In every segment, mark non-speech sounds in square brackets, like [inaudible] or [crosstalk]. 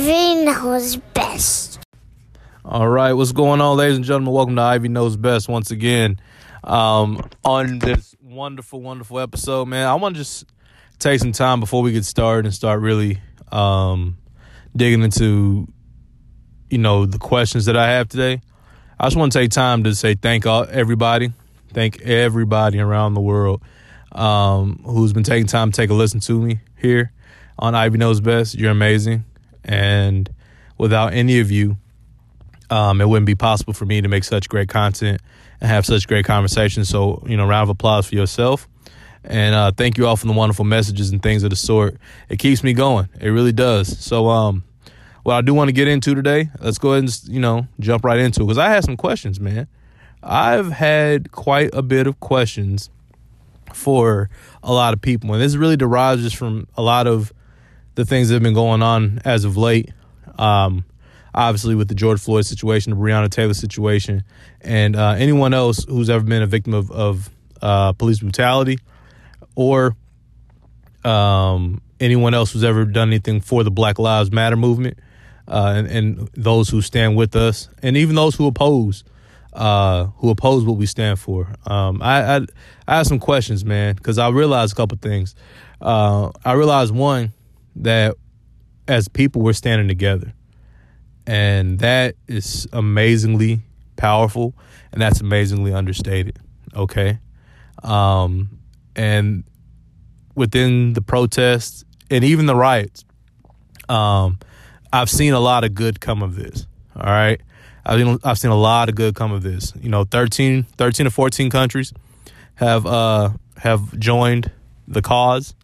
Ivy knows best. All right, what's going on, ladies and gentlemen? Welcome to Ivy Knows Best once again. Um, on this wonderful, wonderful episode, man, I want to just take some time before we get started and start really um, digging into, you know, the questions that I have today. I just want to take time to say thank all, everybody, thank everybody around the world um, who's been taking time to take a listen to me here on Ivy Knows Best. You're amazing, and without any of you um, it wouldn't be possible for me to make such great content and have such great conversations. So, you know, round of applause for yourself. And uh, thank you all for the wonderful messages and things of the sort. It keeps me going. It really does. So, um, what I do want to get into today, let's go ahead and, you know, jump right into it because I had some questions, man. I've had quite a bit of questions for a lot of people. And this really derives just from a lot of the things that have been going on as of late. Um, obviously with the George Floyd situation, the Breonna Taylor situation, and uh, anyone else who's ever been a victim of, of uh, police brutality or um, anyone else who's ever done anything for the Black Lives Matter movement, uh, and, and, those who stand with us, and even those who oppose. Uh, who oppose what we stand for? Um, I, I, I have some questions, man, because I realized a couple things. Uh, I realized one that as people we're standing together. And that is amazingly powerful and that's amazingly understated okay? Um, and within the protests and even the riots um, i've seen a lot of good come of this all right? I've seen, I've seen a lot of good come of this. You know 13 13 or 14 countries have uh have joined the cause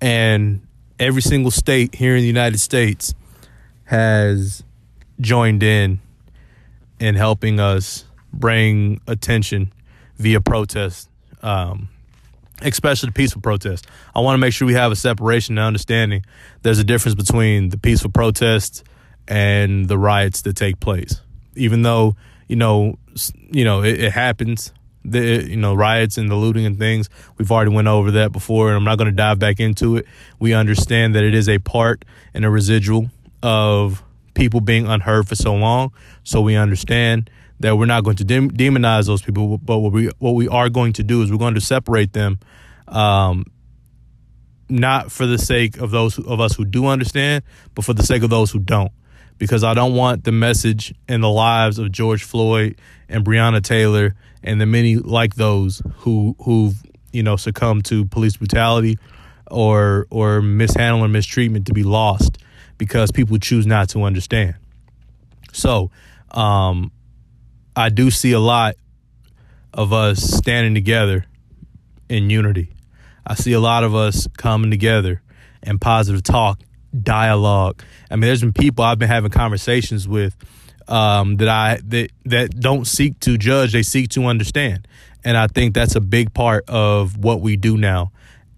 and every single state here in the united states has joined in in helping us bring attention via protest, um, especially the peaceful protest. I want to make sure we have a separation and understanding. There's a difference between the peaceful protests and the riots that take place. Even though you know, you know, it, it happens. The you know riots and the looting and things. We've already went over that before, and I'm not going to dive back into it. We understand that it is a part and a residual of people being unheard for so long. So we understand that we're not going to de- demonize those people, but what we what we are going to do is we're going to separate them, um, not for the sake of those of us who do understand, but for the sake of those who don't. Because I don't want the message and the lives of George Floyd and Breonna Taylor and the many like those who who've you know succumbed to police brutality or or mishandling or mistreatment to be lost because people choose not to understand. So, um, I do see a lot of us standing together in unity. I see a lot of us coming together and positive talk, dialogue. I mean, there's been people I've been having conversations with um, that I that that don't seek to judge; they seek to understand. And I think that's a big part of what we do now.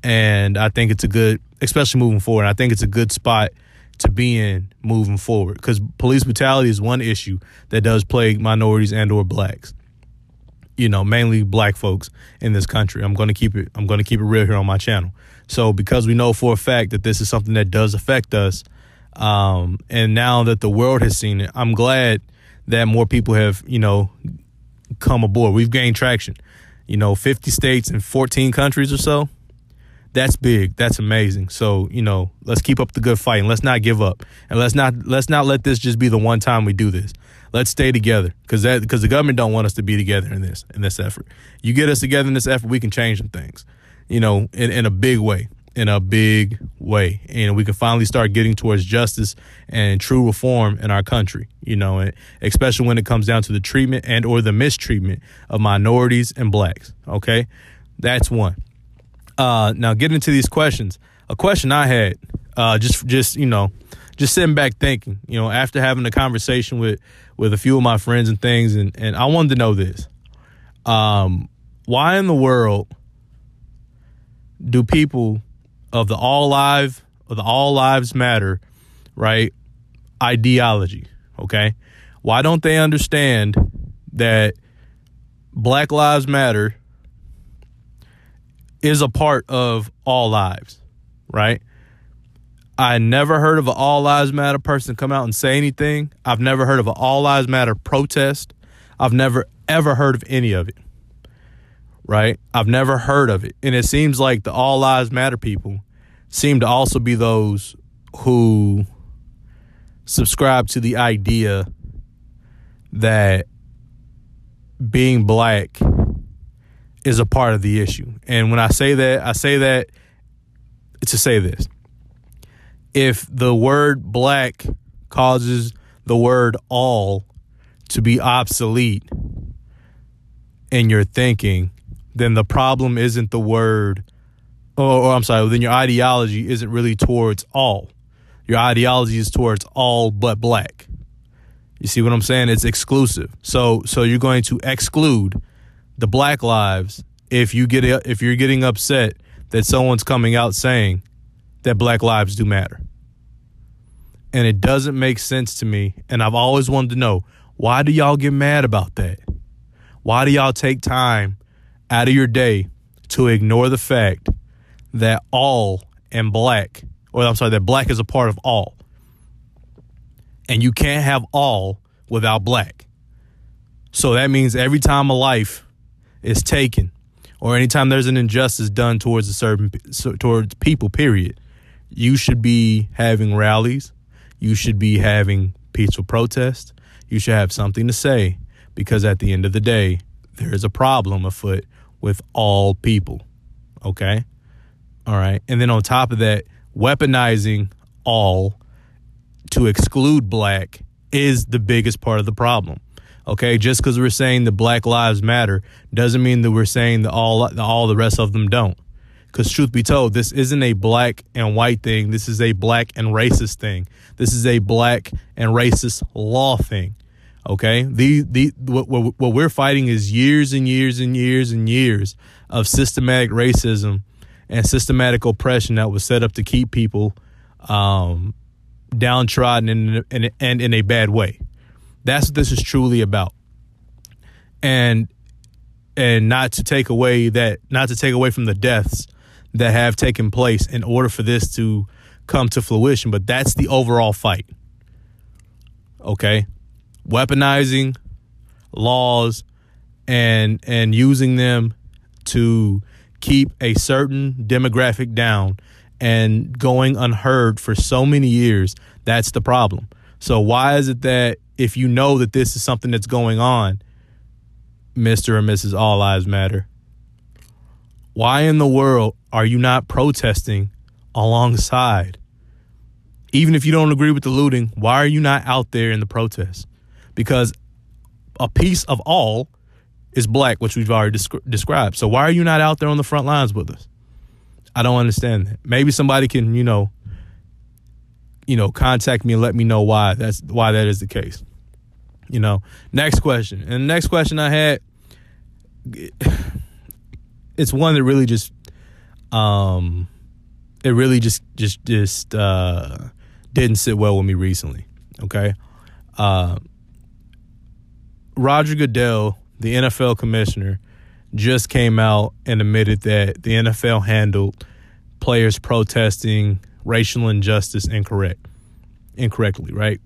And I think it's a good, especially moving forward. I think it's a good spot to be in moving forward because police brutality is one issue that does plague minorities and or blacks you know mainly black folks in this country i'm going to keep it i'm going to keep it real here on my channel so because we know for a fact that this is something that does affect us um, and now that the world has seen it i'm glad that more people have you know come aboard we've gained traction you know 50 states and 14 countries or so that's big. That's amazing. So, you know, let's keep up the good fight and let's not give up. And let's not let's not let this just be the one time we do this. Let's stay together cuz that cuz the government don't want us to be together in this in this effort. You get us together in this effort, we can change some things. You know, in in a big way. In a big way. And we can finally start getting towards justice and true reform in our country, you know, and especially when it comes down to the treatment and or the mistreatment of minorities and blacks, okay? That's one. Uh, now getting into these questions, a question I had, uh, just just you know, just sitting back thinking, you know, after having a conversation with with a few of my friends and things, and and I wanted to know this, um, why in the world do people of the all live of the all lives matter, right, ideology, okay, why don't they understand that Black Lives Matter is a part of all lives, right? I never heard of an All Lives Matter person come out and say anything. I've never heard of an All Lives Matter protest. I've never ever heard of any of it. Right? I've never heard of it. And it seems like the All Lives Matter people seem to also be those who subscribe to the idea that being black is a part of the issue. And when I say that, I say that to say this. If the word black causes the word all to be obsolete in your thinking, then the problem isn't the word, or, or, I'm sorry, then your ideology isn't really towards all. Your ideology is towards all but black. You see what I'm saying? It's exclusive. So so you're going to exclude the black lives if you get if you're getting upset that someone's coming out saying that black lives do matter. And it doesn't make sense to me and I've always wanted to know why do y'all get mad about that? Why do y'all take time out of your day to ignore the fact that all and black or I'm sorry, that black is a part of all. And you can't have all without black. So that means every time a life is taken, or anytime there's an injustice done towards a certain towards people, period, you should be having rallies. You should be having peaceful protests. You should have something to say because at the end of the day, there is a problem afoot with all people. Okay? All right. And then on top of that, weaponizing all to exclude black is the biggest part of the problem. Okay, just because we're saying the Black Lives Matter doesn't mean that we're saying that all all the rest of them don't. Because truth be told, this isn't a black and white thing. This is a black and racist thing. This is a black and racist law thing. Okay, the the what, what, we're fighting is years and years and years and years of systematic racism and systematic oppression that was set up to keep people um, downtrodden and in, and in a bad way. That's what this is truly about. And and not to take away that not to take away from the deaths that have taken place in order for this to come to fruition, but that's the overall fight. Okay? Weaponizing laws and and using them to keep a certain demographic down and going unheard for so many years, that's the problem. So why is it that if you know that this is something that's going on, Mr. or Mrs. All Lives Matter, why in the world are you not protesting alongside? Even if you don't agree with the looting, why are you not out there in the protest? Because a piece of all is black, which we've already descri- described. So why are you not out there on the front lines with us? I don't understand that. Maybe somebody can, you know, you know, contact me and let me know why that's why that is the case. You know, next question. And the next question I had it's one that really just um it really just just just uh didn't sit well with me recently. Okay. Uh Roger Goodell the NFL commissioner, just came out and admitted that the NFL handled players protesting racial injustice incorrect, incorrectly, right?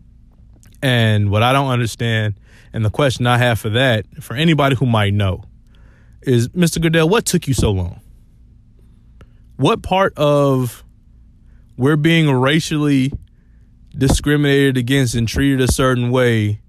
And what I don't understand, and the question I have for that, for anybody who might know, is Mr. Goodell, what took you so long? What part of we're being racially discriminated against and treated a certain way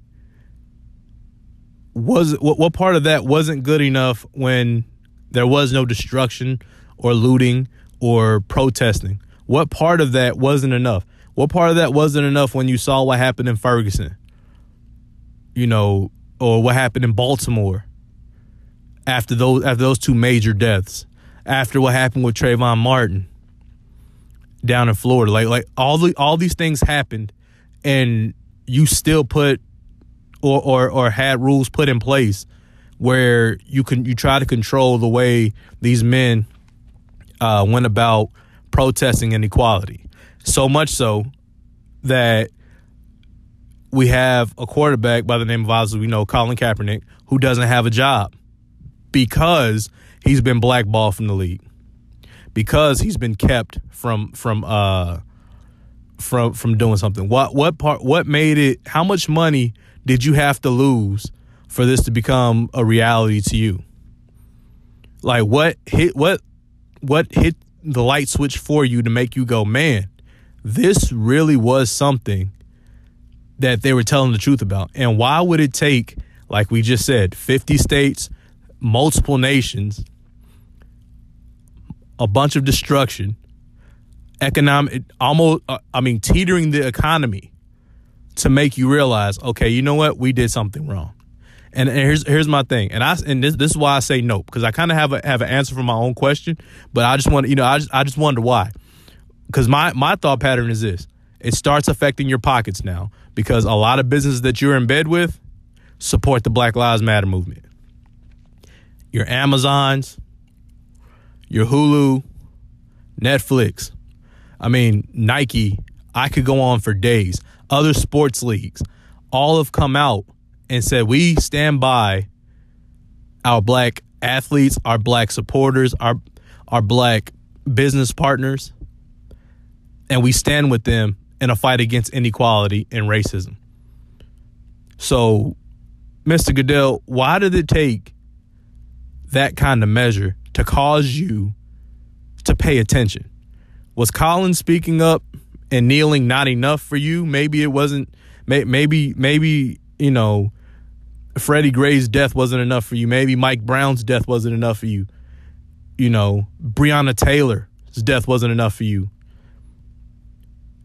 was what, what part of that wasn't good enough when there was no destruction or looting or protesting? What part of that wasn't enough? What part of that wasn't enough when you saw what happened in Ferguson? You know, or what happened in Baltimore after those after those two major deaths, after what happened with Trayvon Martin down in Florida. Like like all the all these things happened and you still put or, or, or had rules put in place where you can you try to control the way these men uh, went about protesting inequality. So much so that we have a quarterback by the name of obviously we know Colin Kaepernick who doesn't have a job because he's been blackballed from the league because he's been kept from from uh from from doing something? What what part what made it how much money did you have to lose for this to become a reality to you? Like what hit what what hit the light switch for you to make you go, "Man, this really was something that they were telling the truth about." And why would it take like we just said, 50 states, multiple nations, a bunch of destruction, economic almost uh, I mean teetering the economy to make you realize, okay, you know what? We did something wrong. And, and here's here's my thing, and I and this this is why I say no because I kind of have a have an answer for my own question, but I just want you know I just I just wonder why, because my my thought pattern is this: it starts affecting your pockets now because a lot of businesses that you're in bed with support the Black Lives Matter movement. Your Amazons, your Hulu, Netflix, I mean Nike. I could go on for days. Other sports leagues, all have come out and said we stand by our black athletes, our black supporters, our our black business partners, and we stand with them in a fight against inequality and racism. So, Mr. Goodell, why did it take that kind of measure to cause you to pay attention? Was Colin speaking up and kneeling not enough for you? Maybe it wasn't. Maybe maybe you know Freddie Gray's death wasn't enough for you. Maybe Mike Brown's death wasn't enough for you. You know, Breonna Taylor's death wasn't enough for you.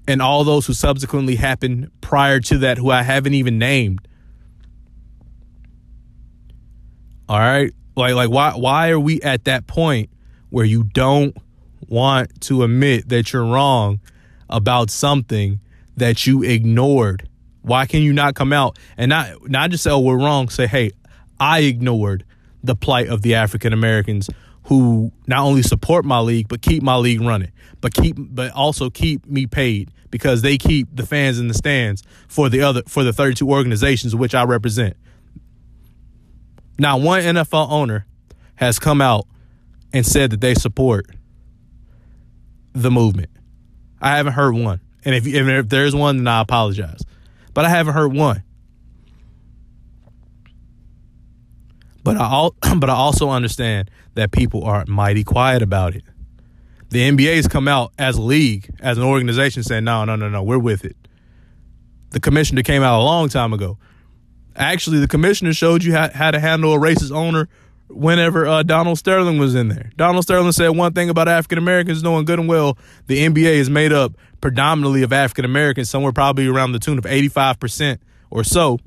And all those who subsequently happened prior to that, who I haven't even named. All right. Like like why why are we at that point where you don't want to admit that you're wrong about something that you ignored why can you not come out and not not just say, "Oh, we're wrong"? Say, "Hey, I ignored the plight of the African Americans who not only support my league but keep my league running, but keep but also keep me paid because they keep the fans in the stands for the other for the 32 organizations which I represent." Now, one NFL owner has come out and said that they support the movement. I haven't heard one. And if, if there's one, then I apologize but I haven't heard one. But I all, [clears throat] but I also understand that people are mighty quiet about it. The NBA's come out as a league, as an organization, saying, "No, no, no, no, we're with it." The commissioner came out a long time ago. Actually, the commissioner showed you how, how to handle a racist owner whenever uh, Donald Sterling was in there. Donald Sterling said one thing about African Americans, knowing good and well the NBA is made up predominantly of African Americans, somewhere probably around the tune of 85% or so.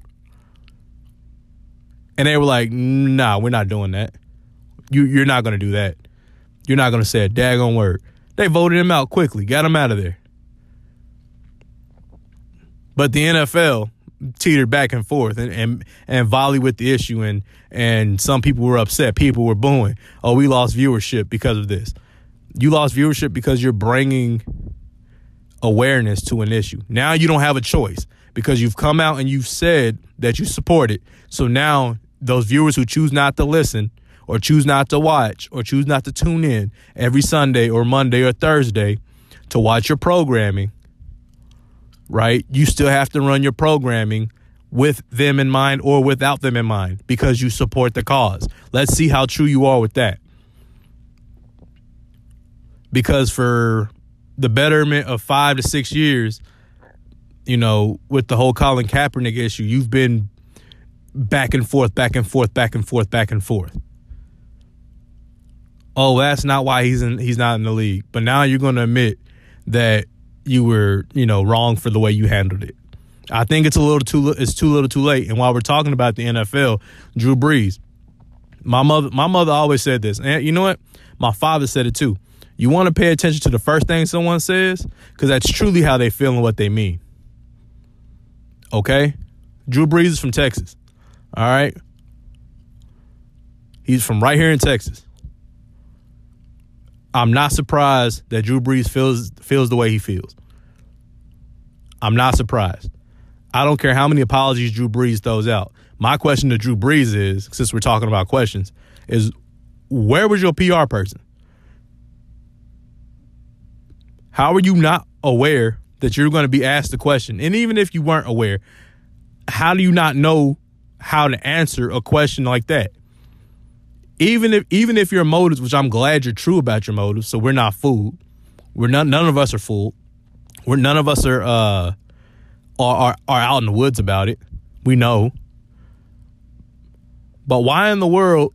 And they were like, nah, we're not doing that. You, you're not going to do that. You're not going to say a daggone word. They voted him out quickly, got him out of there. But the NFL teetered back and forth and, and, and volley with the issue, and, and some people were upset. People were booing. Oh, we lost viewership because of this. You lost viewership because you're bringing awareness to an issue. Now you don't have a choice because you've come out and you've said that you support it. So now those viewers who choose not to listen or choose not to watch or choose not to tune in every Sunday or Monday or Thursday to watch your programming, right? You still have to run your programming with them in mind or without them in mind because you support the cause. Let's see how true you are with that. Because for the betterment of five to six years, you know, with the whole Colin Kaepernick issue, you've been back and forth, back and forth, back and forth, back and forth. Oh, that's not why he's in he's not in the league. But now you're gonna admit that you were, you know, wrong for the way you handled it. I think it's a little too it's too little too late. And while we're talking about the NFL, Drew Brees, my mother my mother always said this. And you know what? My father said it too. You want to pay attention to the first thing someone says because that's truly how they feel and what they mean. Okay? Drew Brees is from Texas. All right? He's from right here in Texas. I'm not surprised that Drew Brees feels feels the way he feels. I'm not surprised. I don't care how many apologies Drew Brees throws out. My question to Drew Brees is, since we're talking about questions, is where was your PR person? How are you not aware that you're going to be asked the question. And even if you weren't aware, how do you not know how to answer a question like that? Even if even if your motives, which I'm glad you're true about your motives, so we're not fooled. We're none none of us are fooled. We're none of us are uh are are, are out in the woods about it. We know. But why in the world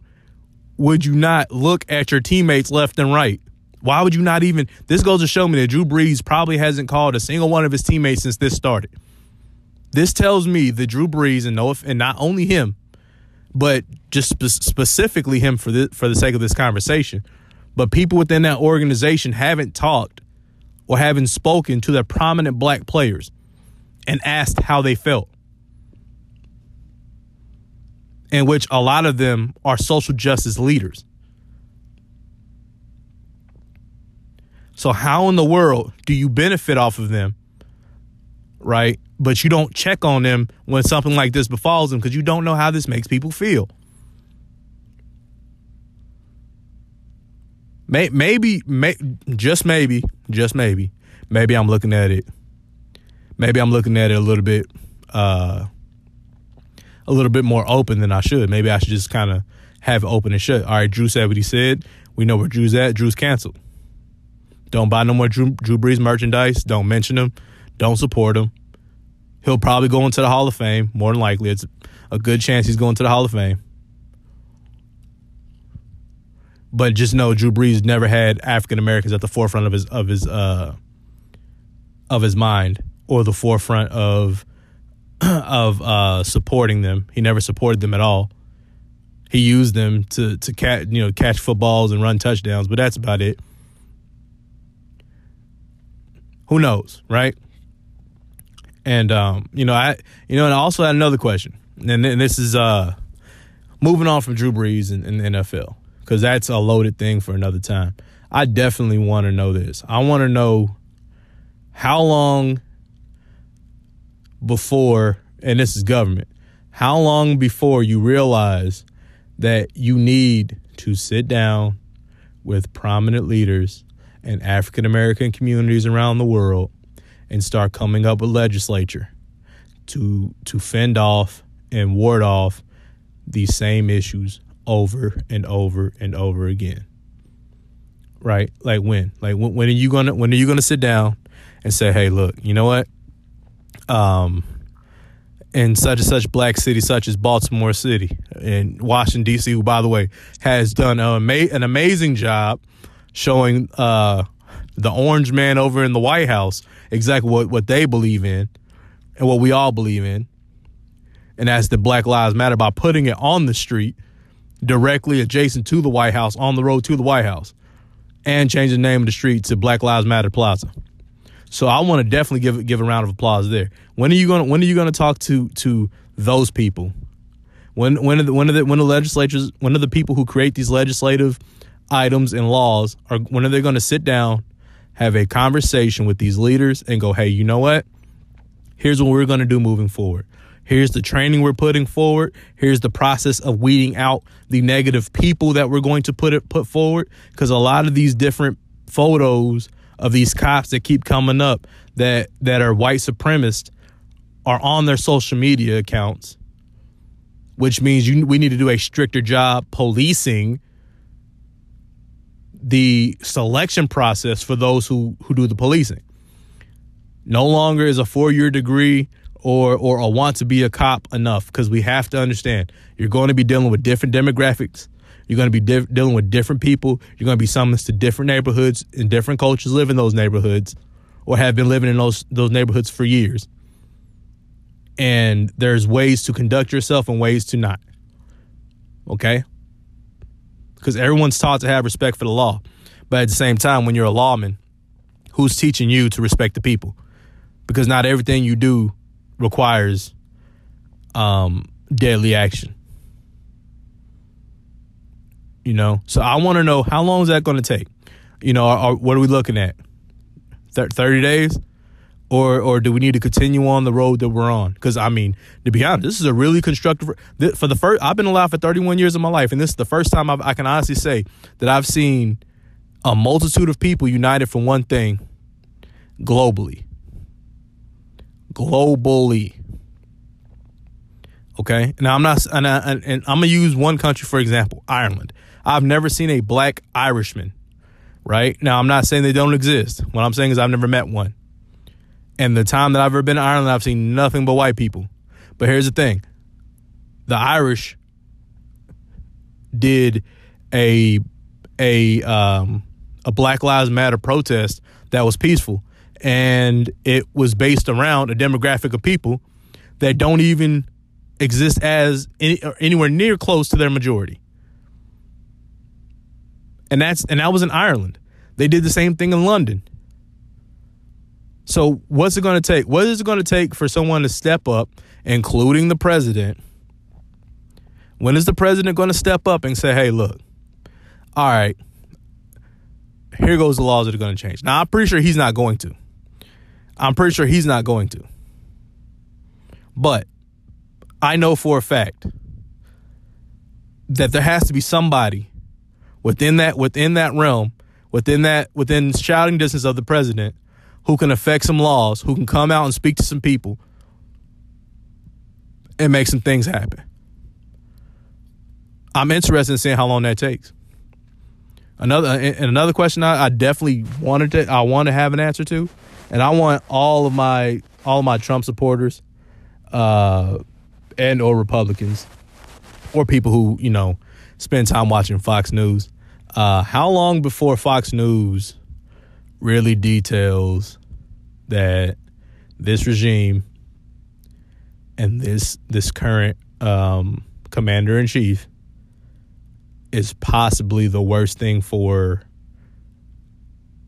would you not look at your teammates left and right? Why would you not even? This goes to show me that Drew Brees probably hasn't called a single one of his teammates since this started. This tells me that Drew Brees and no, and not only him, but just spe- specifically him for the for the sake of this conversation, but people within that organization haven't talked or haven't spoken to their prominent black players and asked how they felt. In which a lot of them are social justice leaders. So how in the world do you benefit off of them? Right? But you don't check on them when something like this befalls them because you don't know how this makes people feel. Maybe, may, just maybe, just maybe, maybe I'm looking at it. Maybe I'm looking at it a little bit, uh, a little bit more open than I should. Maybe I should just kind of have it open and shut. All right, Drew said what he said. We know where Drew's at. Drew's canceled. Don't buy no more Drew, Drew Brees merchandise. Don't mention him. Don't support him. He'll probably go into the Hall of Fame. More than likely, it's a good chance he's going to the Hall of Fame. But just know Drew Brees never had African Americans at the forefront of his of his uh, of his mind or the forefront of [clears throat] of uh, supporting them. He never supported them at all. He used them to to catch you know catch footballs and run touchdowns, but that's about it. Who knows, right? And um, you know, I you know, and I also had another question, and, and this is uh, moving on from Drew Brees and, and the NFL because that's a loaded thing for another time. I definitely want to know this. I want to know how long before, and this is government, how long before you realize that you need to sit down with prominent leaders and African American communities around the world and start coming up with legislature to to fend off and ward off these same issues over and over and over again. Right? Like when? Like when, when are you gonna when are you gonna sit down and say, hey, look, you know what? Um in such and such black city, such as Baltimore City and Washington D.C., who, by the way, has done an, amazing job showing uh, the orange man over in the White House exactly what, what they believe in and what we all believe in. And that's the Black Lives Matter by putting it on the street directly adjacent to the White House, on the road to the White House, and change the name of the street to Black Lives Matter Plaza. So I want to definitely give give a round of applause there. When are you going to When are you going to talk to to those people? When when are the when are the when the legislatures when are the people who create these legislative items and laws are when are they going to sit down, have a conversation with these leaders and go, hey, you know what? Here's what we're going to do moving forward. Here's the training we're putting forward. Here's the process of weeding out the negative people that we're going to put it put forward. Because a lot of these different photos of these cops that keep coming up that that are white supremacists are on their social media accounts, which means you, we need to do a stricter job policing the selection process for those who who do the policing. No longer is a four year degree or or a want to be a cop enough because we have to understand you're going to be dealing with different demographics. You're going to be di- dealing with different people. You're going to be summoned to different neighborhoods and different cultures live in those neighborhoods or have been living in those those neighborhoods for years. And there's ways to conduct yourself and ways to not. Okay? because everyone's taught to have respect for the law. But at the same time, when you're a lawman, who's teaching you to respect the people? Because not everything you do requires um, deadly action. You know, so I want to know how long is that going to take? You know, are, what are we looking at? Thirty days? or or do we need to continue on the road that we're on? Because I mean, to be honest, this is a really constructive. For the first, I've been alive for 31 years of my life, and this is the first time I've, I can honestly say that I've seen a multitude of people united for one thing globally. Globally. Okay. Now I'm not, and, I, and I'm gonna use one country for example, Ireland. I've never seen a black Irishman. Right now, I'm not saying they don't exist. What I'm saying is I've never met one. And the time that I've ever been to Ireland, I've seen nothing but white people. But here's the thing: the Irish did a a um, a Black Lives Matter protest that was peaceful, and it was based around a demographic of people that don't even exist as any, anywhere near close to their majority. And that's and that was in Ireland. They did the same thing in London. So what's it going to take? What is it going to take for someone to step up, including the president? When is the president going to step up and say, "Hey, look, all right, here goes the laws that are going to change." Now, I'm pretty sure he's not going to. I'm pretty sure he's not going to. But I know for a fact that there has to be somebody within that within that realm, within that within shouting distance of the president who can affect some laws, who can come out and speak to some people and make some things happen. I'm interested in seeing how long that takes. Another and another question I, I definitely wanted to I want to have an answer to, and I want all of my all of my Trump supporters, uh, and or Republicans, or people who you know spend time watching Fox News. Uh, how long before Fox News really details that this regime and this this current um, commander in chief is possibly the worst thing for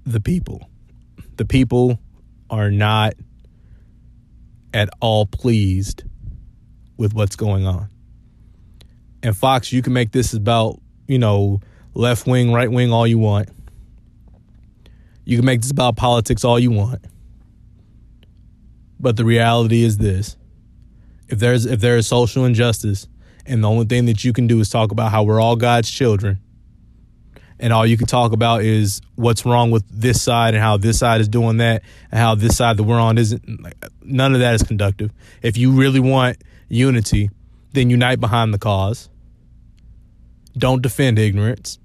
the people. The people are not at all pleased with what's going on. And Fox, you can make this about, you know, left wing, right wing, all you want. You can make this about politics all you want. But the reality is this. If there's if there is social injustice, and the only thing that you can do is talk about how we're all God's children. And all you can talk about is what's wrong with this side and how this side is doing that and how this side that we're on isn't. None of that is conductive. If you really want unity, then unite behind the cause. Don't defend ignorance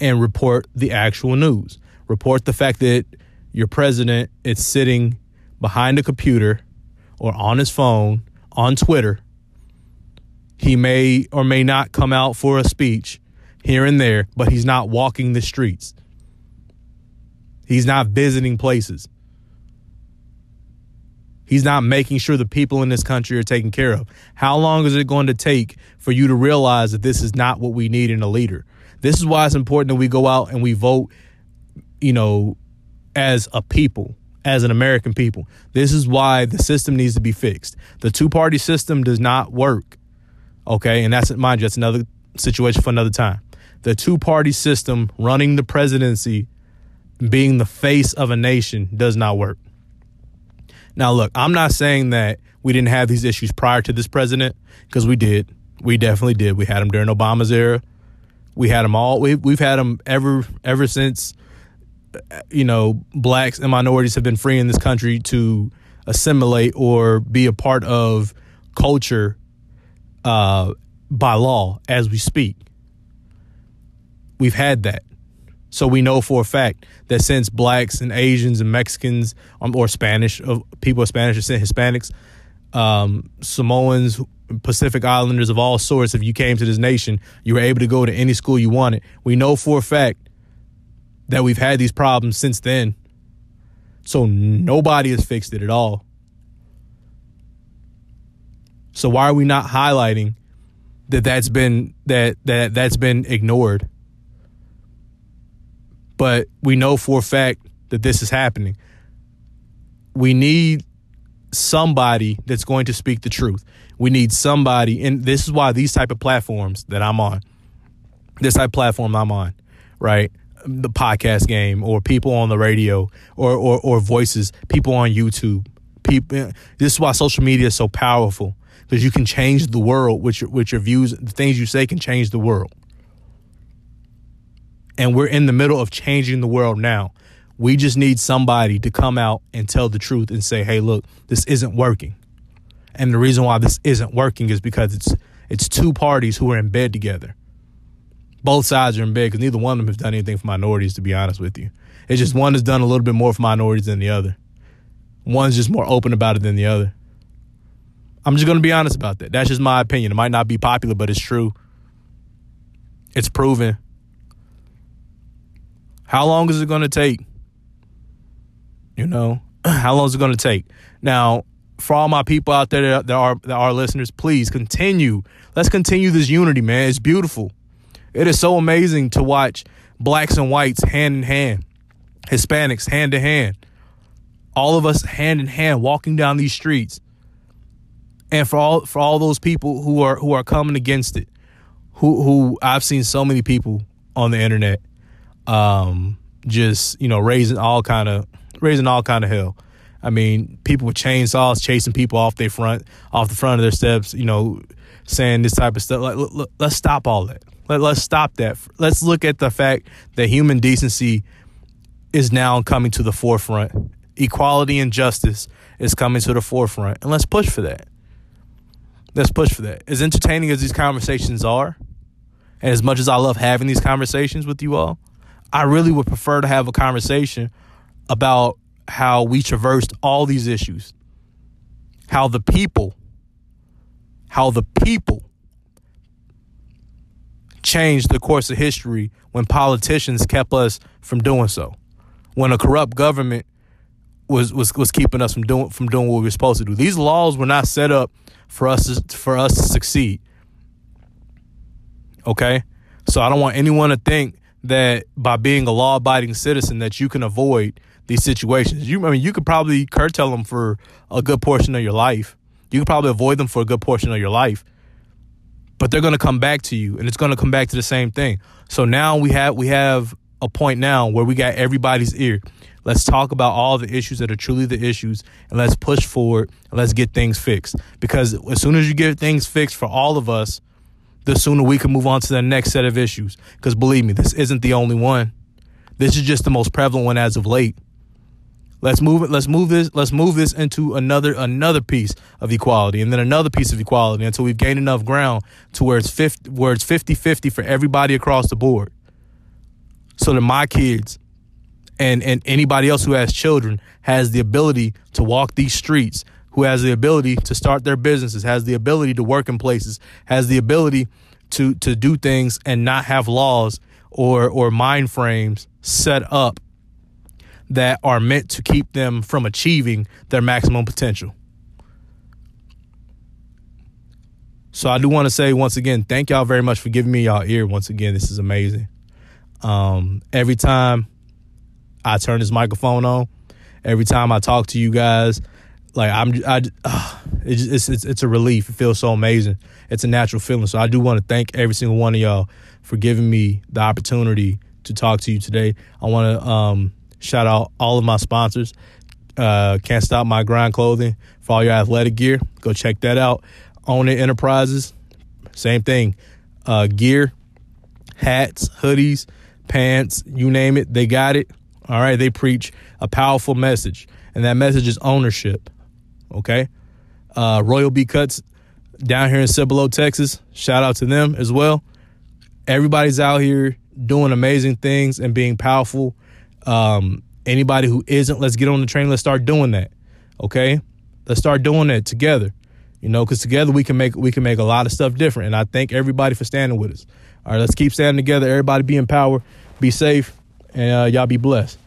and report the actual news. Report the fact that your president is sitting behind a computer or on his phone on Twitter he may or may not come out for a speech here and there, but he's not walking the streets. He's not visiting places. He's not making sure the people in this country are taken care of. How long is it going to take for you to realize that this is not what we need in a leader? This is why it's important that we go out and we vote, you know, as a people, as an American people. This is why the system needs to be fixed. The two party system does not work. Okay, and that's mind you, that's another situation for another time. The two party system running the presidency, being the face of a nation, does not work. Now, look, I'm not saying that we didn't have these issues prior to this president, because we did. We definitely did. We had them during Obama's era. We had them all. We, we've had them ever ever since. You know, blacks and minorities have been free in this country to assimilate or be a part of culture uh, by law as we speak. We've had that. So we know for a fact that since blacks and Asians and Mexicans um, or Spanish of people of Spanish descent, Hispanics, um, Samoans, Pacific Islanders of all sorts, if you came to this nation, you were able to go to any school you wanted. We know for a fact that we've had these problems since then. So nobody has fixed it at all. So why are we not highlighting that that's been that that that's been ignored? But we know for a fact that this is happening. We need somebody that's going to speak the truth. We need somebody, and this is why these type of platforms that I'm on, this type of platform I'm on, right? The podcast game, or people on the radio, or or, or voices, people on YouTube. People. Eh, this is why social media is so powerful because you can change the world with your, with your views. The things you say can change the world. And we're in the middle of changing the world now. We just need somebody to come out and tell the truth and say, "Hey, look, this isn't working." And the reason why this isn't working is because it's it's two parties who are in bed together. Both sides are in bed because neither one of them has done anything for minorities. To be honest with you, it's just one has done a little bit more for minorities than the other. One's just more open about it than the other. I'm just going to be honest about that. That's just my opinion. It might not be popular, but it's true. It's proven. How long is it going to take? You know, [clears throat] how long is it going to take? Now, for all my people out there that are that are listeners, please continue. Let's continue this unity, man. It's beautiful. It is so amazing to watch blacks and whites hand in hand, Hispanics hand to hand, all of us hand in hand walking down these streets. And for all for all those people who are who are coming against it, who who I've seen so many people on the internet um just, you know, raising all kind of raising all kind of hell. I mean, people with chainsaws chasing people off their front, off the front of their steps. You know, saying this type of stuff. Like, look, look, let's stop all that. Let, let's stop that. Let's look at the fact that human decency is now coming to the forefront. Equality and justice is coming to the forefront, and let's push for that. Let's push for that. As entertaining as these conversations are, and as much as I love having these conversations with you all, I really would prefer to have a conversation about how we traversed all these issues, how the people, how the people changed the course of history when politicians kept us from doing so, when a corrupt government was was was keeping us from doing from doing what we were supposed to do. These laws were not set up for us to, for us to succeed. Okay, so I don't want anyone to think that by being a law abiding citizen that you can avoid these situations. You I mean you could probably curtail them for a good portion of your life. You could probably avoid them for a good portion of your life. But they're going to come back to you and it's going to come back to the same thing. So now we have we have a point now where we got everybody's ear. Let's talk about all the issues that are truly the issues and let's push forward and let's get things fixed. Because as soon as you get things fixed for all of us, the sooner we can move on to the next set of issues. Because believe me, this isn't the only one. This is just the most prevalent one as of late. Let's move it. Let's move this. Let's move this into another another piece of equality, and then another piece of equality until we've gained enough ground to where it's 50, where it's 50-50 for everybody across the board. So that my kids and and anybody else who has children has the ability to walk these streets, who has the ability to start their businesses, has the ability to work in places, has the ability to to do things and not have laws or or mind frames set up that are meant to keep them from achieving their maximum potential. So I do want to say once again, thank y'all very much for giving me y'all ear. Once again, this is amazing. Um, every time I turn this microphone on, every time I talk to you guys, like I'm, I, uh, it's, it's it's a relief. It feels so amazing. It's a natural feeling. So I do want to thank every single one of y'all for giving me the opportunity to talk to you today. I want to um, Shout out all of my sponsors. Uh, Can't Stop My Grind Clothing for all your athletic gear. Go check that out. Own It Enterprises, same thing. Uh, gear, hats, hoodies, pants, you name it, they got it. All right, they preach a powerful message, and that message is ownership. Okay, uh, Royal B Cuts down here in Cibolo, Texas. Shout out to them as well. Everybody's out here doing amazing things and being powerful um, anybody who isn't, let's get on the train. Let's start doing that. Okay, let's start doing that together. You know, because together we can make we can make a lot of stuff different. And I thank everybody for standing with us. All right, let's keep standing together. Everybody be in power, be safe, and uh, y'all be blessed.